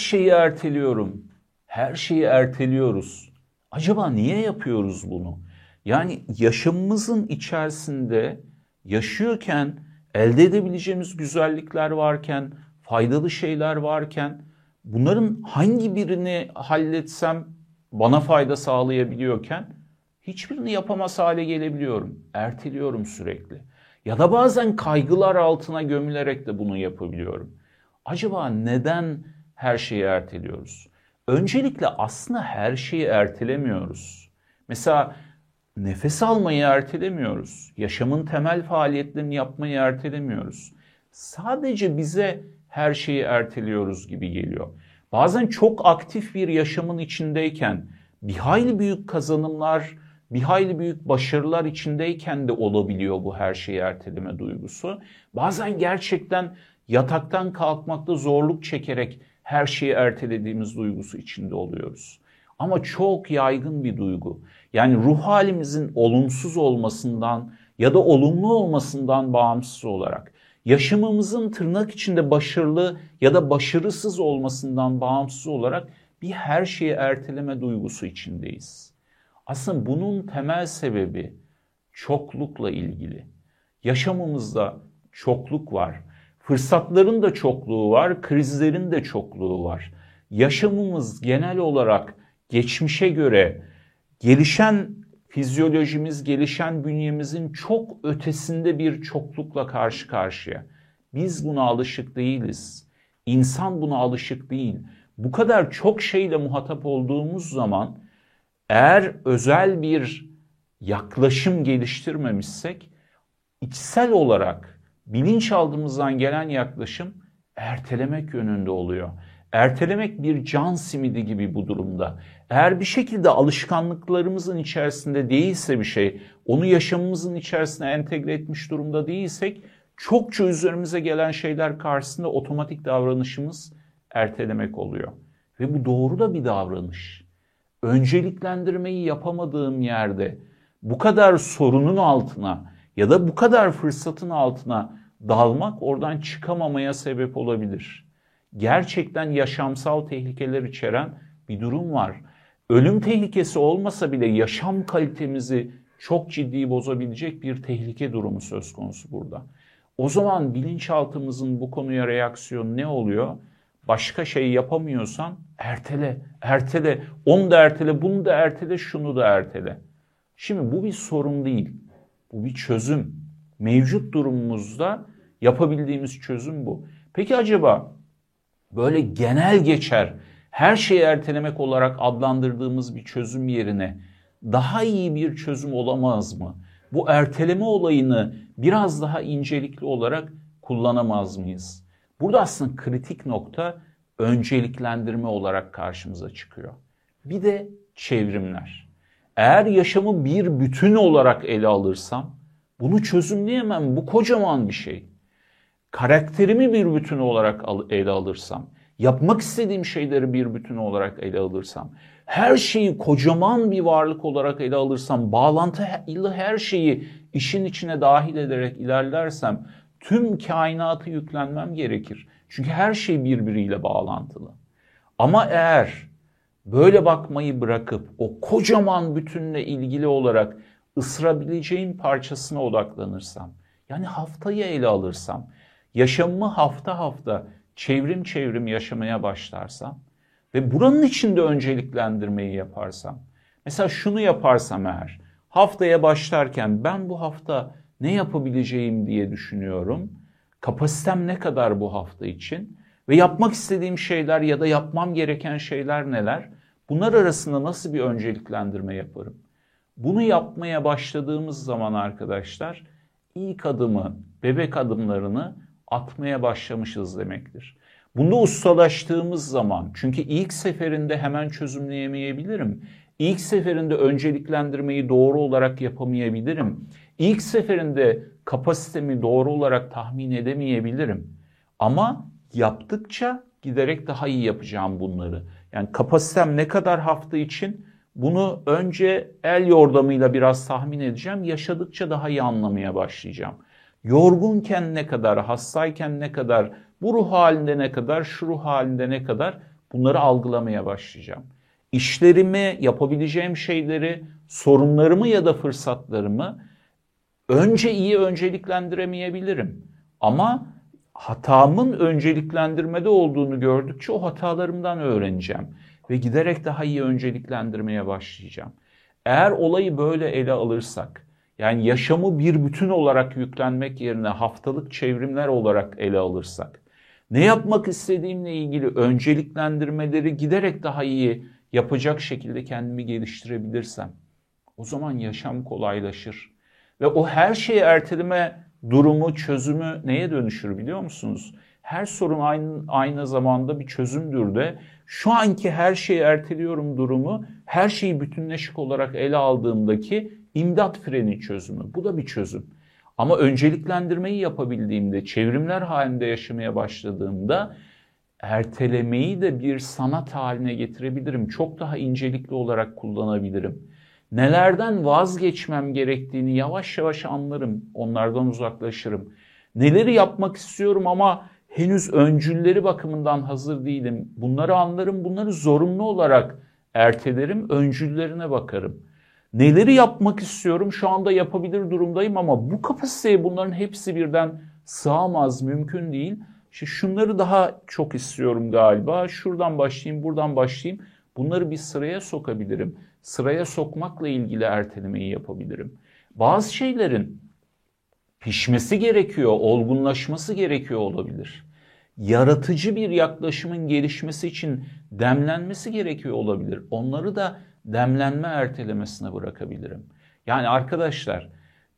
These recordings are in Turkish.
şeyi erteliyorum. Her şeyi erteliyoruz. Acaba niye yapıyoruz bunu? Yani yaşamımızın içerisinde yaşıyorken elde edebileceğimiz güzellikler varken, faydalı şeyler varken bunların hangi birini halletsem bana fayda sağlayabiliyorken hiçbirini yapamaz hale gelebiliyorum. Erteliyorum sürekli. Ya da bazen kaygılar altına gömülerek de bunu yapabiliyorum. Acaba neden her şeyi erteliyoruz? Öncelikle aslında her şeyi ertelemiyoruz. Mesela nefes almayı ertelemiyoruz. Yaşamın temel faaliyetlerini yapmayı ertelemiyoruz. Sadece bize her şeyi erteliyoruz gibi geliyor. Bazen çok aktif bir yaşamın içindeyken bir hayli büyük kazanımlar, bir hayli büyük başarılar içindeyken de olabiliyor bu her şeyi erteleme duygusu. Bazen gerçekten yataktan kalkmakta zorluk çekerek her şeyi ertelediğimiz duygusu içinde oluyoruz. Ama çok yaygın bir duygu. Yani ruh halimizin olumsuz olmasından ya da olumlu olmasından bağımsız olarak yaşamımızın tırnak içinde başarılı ya da başarısız olmasından bağımsız olarak bir her şeyi erteleme duygusu içindeyiz. Aslında bunun temel sebebi çoklukla ilgili. Yaşamımızda çokluk var. Fırsatların da çokluğu var, krizlerin de çokluğu var. Yaşamımız genel olarak geçmişe göre gelişen fizyolojimiz, gelişen bünyemizin çok ötesinde bir çoklukla karşı karşıya. Biz buna alışık değiliz. İnsan buna alışık değil. Bu kadar çok şeyle muhatap olduğumuz zaman eğer özel bir yaklaşım geliştirmemişsek içsel olarak bilinçaltımızdan gelen yaklaşım ertelemek yönünde oluyor. Ertelemek bir can simidi gibi bu durumda. Eğer bir şekilde alışkanlıklarımızın içerisinde değilse bir şey, onu yaşamımızın içerisine entegre etmiş durumda değilsek, çokça üzerimize gelen şeyler karşısında otomatik davranışımız ertelemek oluyor. Ve bu doğru da bir davranış. Önceliklendirmeyi yapamadığım yerde bu kadar sorunun altına ya da bu kadar fırsatın altına dalmak oradan çıkamamaya sebep olabilir. Gerçekten yaşamsal tehlikeler içeren bir durum var. Ölüm tehlikesi olmasa bile yaşam kalitemizi çok ciddi bozabilecek bir tehlike durumu söz konusu burada. O zaman bilinçaltımızın bu konuya reaksiyonu ne oluyor? Başka şey yapamıyorsan ertele, ertele, onu da ertele, bunu da ertele, şunu da ertele. Şimdi bu bir sorun değil. Bu bir çözüm. Mevcut durumumuzda yapabildiğimiz çözüm bu. Peki acaba böyle genel geçer her şeyi ertelemek olarak adlandırdığımız bir çözüm yerine daha iyi bir çözüm olamaz mı? Bu erteleme olayını biraz daha incelikli olarak kullanamaz mıyız? Burada aslında kritik nokta önceliklendirme olarak karşımıza çıkıyor. Bir de çevrimler. Eğer yaşamı bir bütün olarak ele alırsam bunu çözümleyemem. Bu kocaman bir şey. Karakterimi bir bütün olarak ele alırsam, yapmak istediğim şeyleri bir bütün olarak ele alırsam, her şeyi kocaman bir varlık olarak ele alırsam, bağlantılı her şeyi işin içine dahil ederek ilerlersem tüm kainatı yüklenmem gerekir. Çünkü her şey birbiriyle bağlantılı. Ama eğer böyle bakmayı bırakıp o kocaman bütünle ilgili olarak ısırabileceğim parçasına odaklanırsam, yani haftayı ele alırsam, yaşamımı hafta hafta çevrim çevrim yaşamaya başlarsam ve buranın içinde önceliklendirmeyi yaparsam, mesela şunu yaparsam eğer, haftaya başlarken ben bu hafta ne yapabileceğim diye düşünüyorum. Kapasitem ne kadar bu hafta için ve yapmak istediğim şeyler ya da yapmam gereken şeyler neler? Bunlar arasında nasıl bir önceliklendirme yaparım? Bunu yapmaya başladığımız zaman arkadaşlar ilk adımı, bebek adımlarını atmaya başlamışız demektir. Bunda ustalaştığımız zaman çünkü ilk seferinde hemen çözümleyemeyebilirim. İlk seferinde önceliklendirmeyi doğru olarak yapamayabilirim. İlk seferinde kapasitemi doğru olarak tahmin edemeyebilirim. Ama yaptıkça giderek daha iyi yapacağım bunları. Yani kapasitem ne kadar hafta için bunu önce el yordamıyla biraz tahmin edeceğim. Yaşadıkça daha iyi anlamaya başlayacağım. Yorgunken ne kadar, hastayken ne kadar, bu ruh halinde ne kadar, şu ruh halinde ne kadar bunları algılamaya başlayacağım. İşlerimi, yapabileceğim şeyleri, sorunlarımı ya da fırsatlarımı önce iyi önceliklendiremeyebilirim. Ama hatamın önceliklendirmede olduğunu gördükçe o hatalarımdan öğreneceğim ve giderek daha iyi önceliklendirmeye başlayacağım. Eğer olayı böyle ele alırsak, yani yaşamı bir bütün olarak yüklenmek yerine haftalık çevrimler olarak ele alırsak, ne yapmak istediğimle ilgili önceliklendirmeleri giderek daha iyi yapacak şekilde kendimi geliştirebilirsem, o zaman yaşam kolaylaşır. Ve o her şeyi erteleme durumu, çözümü neye dönüşür biliyor musunuz? Her sorun aynı, aynı zamanda bir çözümdür de şu anki her şeyi erteliyorum durumu her şeyi bütünleşik olarak ele aldığımdaki imdat freni çözümü. Bu da bir çözüm. Ama önceliklendirmeyi yapabildiğimde, çevrimler halinde yaşamaya başladığımda ertelemeyi de bir sanat haline getirebilirim. Çok daha incelikli olarak kullanabilirim. Nelerden vazgeçmem gerektiğini yavaş yavaş anlarım. Onlardan uzaklaşırım. Neleri yapmak istiyorum ama henüz öncülleri bakımından hazır değilim. Bunları anlarım. Bunları zorunlu olarak ertelerim. Öncüllerine bakarım. Neleri yapmak istiyorum? Şu anda yapabilir durumdayım ama bu kapasiteye bunların hepsi birden sığamaz, mümkün değil. İşte şunları daha çok istiyorum galiba. Şuradan başlayayım, buradan başlayayım. Bunları bir sıraya sokabilirim. Sıraya sokmakla ilgili ertelemeyi yapabilirim. Bazı şeylerin pişmesi gerekiyor, olgunlaşması gerekiyor olabilir. Yaratıcı bir yaklaşımın gelişmesi için demlenmesi gerekiyor olabilir. Onları da demlenme ertelemesine bırakabilirim. Yani arkadaşlar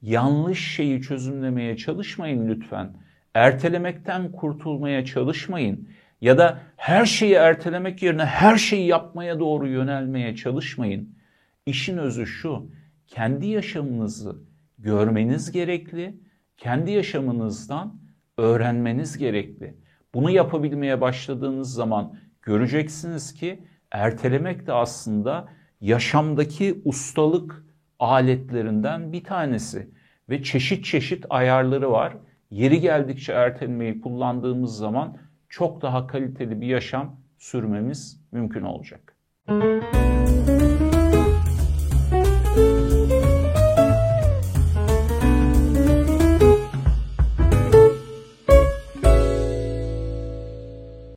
yanlış şeyi çözümlemeye çalışmayın lütfen. Ertelemekten kurtulmaya çalışmayın. Ya da her şeyi ertelemek yerine her şeyi yapmaya doğru yönelmeye çalışmayın. İşin özü şu, kendi yaşamınızı görmeniz gerekli, kendi yaşamınızdan öğrenmeniz gerekli. Bunu yapabilmeye başladığınız zaman göreceksiniz ki ertelemek de aslında yaşamdaki ustalık aletlerinden bir tanesi ve çeşit çeşit ayarları var. Yeri geldikçe ertelemeyi kullandığımız zaman çok daha kaliteli bir yaşam sürmemiz mümkün olacak. Müzik